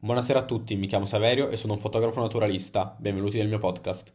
Buonasera a tutti, mi chiamo Saverio e sono un fotografo naturalista. Benvenuti nel mio podcast.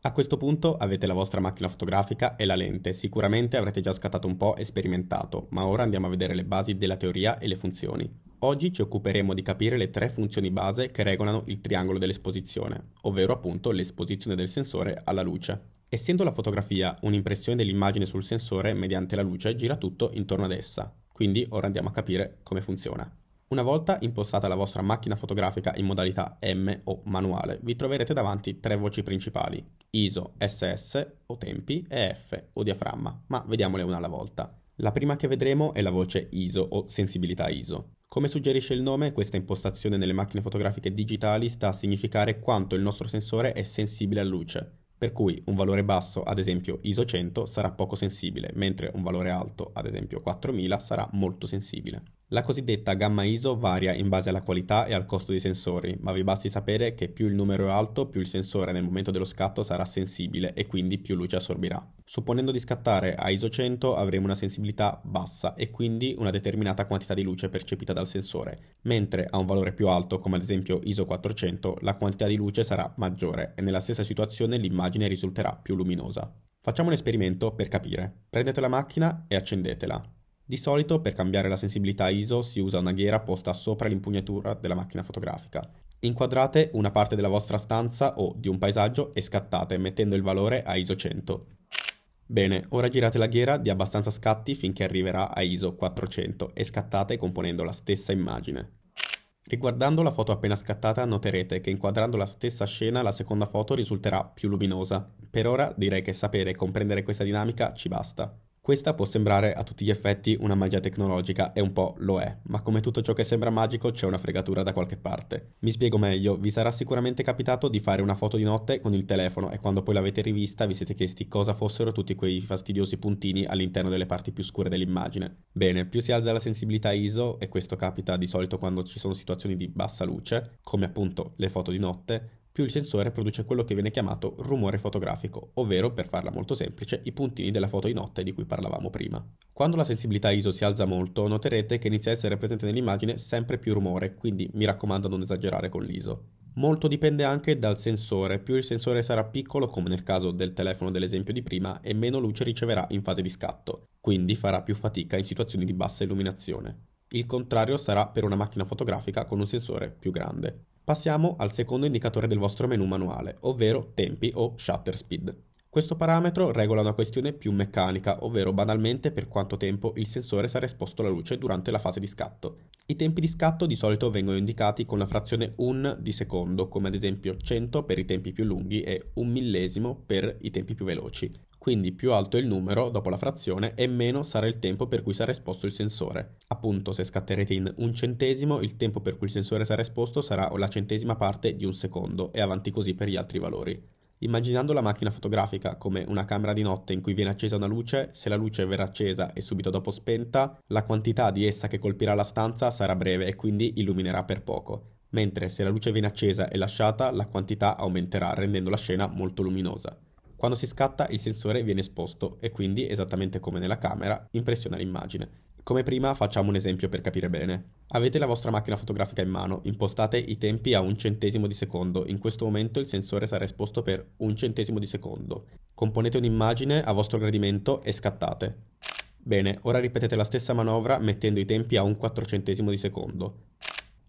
A questo punto avete la vostra macchina fotografica e la lente, sicuramente avrete già scattato un po' e sperimentato, ma ora andiamo a vedere le basi della teoria e le funzioni. Oggi ci occuperemo di capire le tre funzioni base che regolano il triangolo dell'esposizione, ovvero appunto l'esposizione del sensore alla luce. Essendo la fotografia un'impressione dell'immagine sul sensore mediante la luce, gira tutto intorno ad essa. Quindi ora andiamo a capire come funziona. Una volta impostata la vostra macchina fotografica in modalità M o manuale, vi troverete davanti tre voci principali, ISO, SS o tempi e F o diaframma, ma vediamole una alla volta. La prima che vedremo è la voce ISO o sensibilità ISO. Come suggerisce il nome, questa impostazione nelle macchine fotografiche digitali sta a significare quanto il nostro sensore è sensibile alla luce, per cui un valore basso, ad esempio ISO 100, sarà poco sensibile, mentre un valore alto, ad esempio 4000, sarà molto sensibile. La cosiddetta gamma ISO varia in base alla qualità e al costo dei sensori, ma vi basti sapere che più il numero è alto, più il sensore nel momento dello scatto sarà sensibile e quindi più luce assorbirà. Supponendo di scattare a ISO 100 avremo una sensibilità bassa e quindi una determinata quantità di luce percepita dal sensore, mentre a un valore più alto, come ad esempio ISO 400, la quantità di luce sarà maggiore e nella stessa situazione l'immagine risulterà più luminosa. Facciamo un esperimento per capire. Prendete la macchina e accendetela. Di solito per cambiare la sensibilità ISO si usa una ghiera posta sopra l'impugnatura della macchina fotografica. Inquadrate una parte della vostra stanza o di un paesaggio e scattate mettendo il valore a ISO 100. Bene, ora girate la ghiera di abbastanza scatti finché arriverà a ISO 400 e scattate componendo la stessa immagine. Riguardando la foto appena scattata noterete che inquadrando la stessa scena la seconda foto risulterà più luminosa. Per ora direi che sapere e comprendere questa dinamica ci basta. Questa può sembrare a tutti gli effetti una magia tecnologica e un po' lo è, ma come tutto ciò che sembra magico c'è una fregatura da qualche parte. Mi spiego meglio, vi sarà sicuramente capitato di fare una foto di notte con il telefono e quando poi l'avete rivista vi siete chiesti cosa fossero tutti quei fastidiosi puntini all'interno delle parti più scure dell'immagine. Bene, più si alza la sensibilità ISO, e questo capita di solito quando ci sono situazioni di bassa luce, come appunto le foto di notte, più il sensore produce quello che viene chiamato rumore fotografico, ovvero, per farla molto semplice, i puntini della foto di notte di cui parlavamo prima. Quando la sensibilità ISO si alza molto, noterete che inizia a essere presente nell'immagine sempre più rumore, quindi mi raccomando non esagerare con l'ISO. Molto dipende anche dal sensore, più il sensore sarà piccolo, come nel caso del telefono dell'esempio di prima, e meno luce riceverà in fase di scatto, quindi farà più fatica in situazioni di bassa illuminazione. Il contrario sarà per una macchina fotografica con un sensore più grande. Passiamo al secondo indicatore del vostro menu manuale, ovvero tempi o shutter speed. Questo parametro regola una questione più meccanica, ovvero banalmente per quanto tempo il sensore sarà esposto alla luce durante la fase di scatto. I tempi di scatto di solito vengono indicati con la frazione un di secondo, come ad esempio 100 per i tempi più lunghi e un millesimo per i tempi più veloci quindi più alto è il numero dopo la frazione e meno sarà il tempo per cui sarà esposto il sensore. Appunto, se scatterete in un centesimo, il tempo per cui il sensore sarà esposto sarà la centesima parte di un secondo e avanti così per gli altri valori. Immaginando la macchina fotografica come una camera di notte in cui viene accesa una luce, se la luce verrà accesa e subito dopo spenta, la quantità di essa che colpirà la stanza sarà breve e quindi illuminerà per poco, mentre se la luce viene accesa e lasciata, la quantità aumenterà rendendo la scena molto luminosa. Quando si scatta il sensore viene esposto e quindi, esattamente come nella camera, impressiona l'immagine. Come prima facciamo un esempio per capire bene. Avete la vostra macchina fotografica in mano, impostate i tempi a un centesimo di secondo, in questo momento il sensore sarà esposto per un centesimo di secondo. Componete un'immagine a vostro gradimento e scattate. Bene, ora ripetete la stessa manovra mettendo i tempi a un quattrocentesimo di secondo.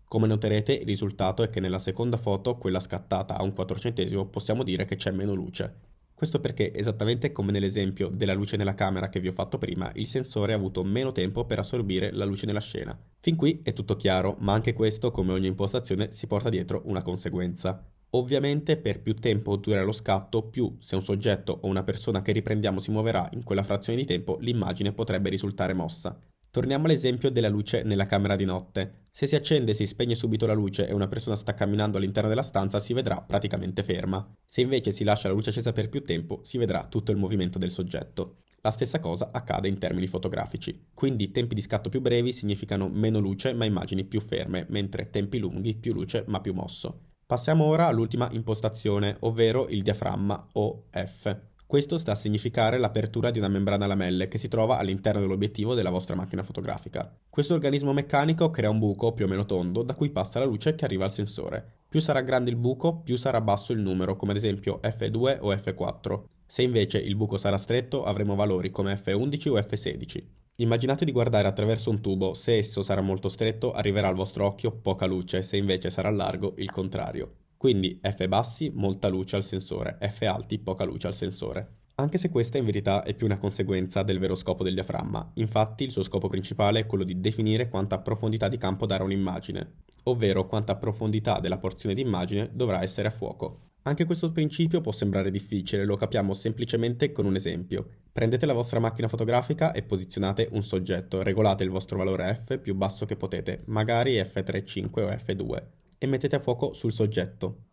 Come noterete il risultato è che nella seconda foto, quella scattata a un quattrocentesimo, possiamo dire che c'è meno luce. Questo perché, esattamente come nell'esempio della luce nella camera che vi ho fatto prima, il sensore ha avuto meno tempo per assorbire la luce nella scena. Fin qui è tutto chiaro, ma anche questo, come ogni impostazione, si porta dietro una conseguenza. Ovviamente per più tempo dura lo scatto, più se un soggetto o una persona che riprendiamo si muoverà in quella frazione di tempo, l'immagine potrebbe risultare mossa. Torniamo all'esempio della luce nella camera di notte. Se si accende e si spegne subito la luce e una persona sta camminando all'interno della stanza si vedrà praticamente ferma. Se invece si lascia la luce accesa per più tempo si vedrà tutto il movimento del soggetto. La stessa cosa accade in termini fotografici. Quindi tempi di scatto più brevi significano meno luce ma immagini più ferme, mentre tempi lunghi più luce ma più mosso. Passiamo ora all'ultima impostazione, ovvero il diaframma o F. Questo sta a significare l'apertura di una membrana lamelle che si trova all'interno dell'obiettivo della vostra macchina fotografica. Questo organismo meccanico crea un buco più o meno tondo da cui passa la luce che arriva al sensore. Più sarà grande il buco, più sarà basso il numero, come ad esempio F2 o F4. Se invece il buco sarà stretto avremo valori come F11 o F16. Immaginate di guardare attraverso un tubo, se esso sarà molto stretto arriverà al vostro occhio poca luce, se invece sarà largo il contrario. Quindi F bassi, molta luce al sensore, F alti, poca luce al sensore. Anche se questa in verità è più una conseguenza del vero scopo del diaframma, infatti il suo scopo principale è quello di definire quanta profondità di campo dare a un'immagine, ovvero quanta profondità della porzione di immagine dovrà essere a fuoco. Anche questo principio può sembrare difficile, lo capiamo semplicemente con un esempio. Prendete la vostra macchina fotografica e posizionate un soggetto, regolate il vostro valore f più basso che potete, magari f3.5 o f2 e mettete a fuoco sul soggetto.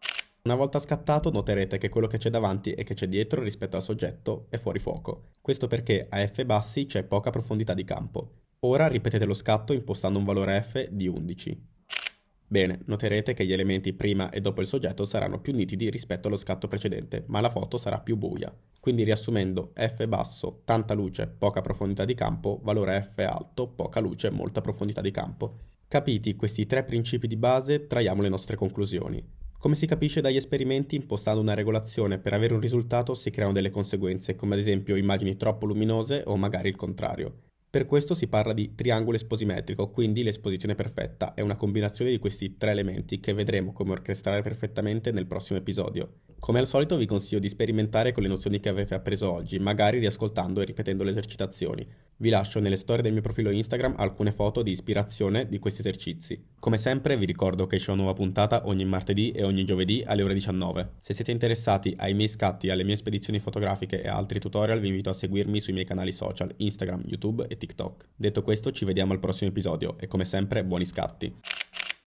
Una volta scattato noterete che quello che c'è davanti e che c'è dietro rispetto al soggetto è fuori fuoco. Questo perché a F bassi c'è poca profondità di campo. Ora ripetete lo scatto impostando un valore F di 11. Bene, noterete che gli elementi prima e dopo il soggetto saranno più nitidi rispetto allo scatto precedente, ma la foto sarà più buia. Quindi riassumendo, F basso, tanta luce, poca profondità di campo, valore F alto, poca luce, molta profondità di campo. Capiti questi tre principi di base, traiamo le nostre conclusioni. Come si capisce dagli esperimenti, impostando una regolazione per avere un risultato si creano delle conseguenze, come ad esempio immagini troppo luminose o magari il contrario. Per questo si parla di triangolo esposimetrico, quindi l'esposizione perfetta è una combinazione di questi tre elementi che vedremo come orchestrare perfettamente nel prossimo episodio. Come al solito vi consiglio di sperimentare con le nozioni che avete appreso oggi, magari riascoltando e ripetendo le esercitazioni. Vi lascio nelle storie del mio profilo Instagram alcune foto di ispirazione di questi esercizi. Come sempre vi ricordo che c'è una nuova puntata ogni martedì e ogni giovedì alle ore 19. Se siete interessati ai miei scatti, alle mie spedizioni fotografiche e altri tutorial vi invito a seguirmi sui miei canali social Instagram, YouTube e TikTok. Detto questo ci vediamo al prossimo episodio e come sempre buoni scatti!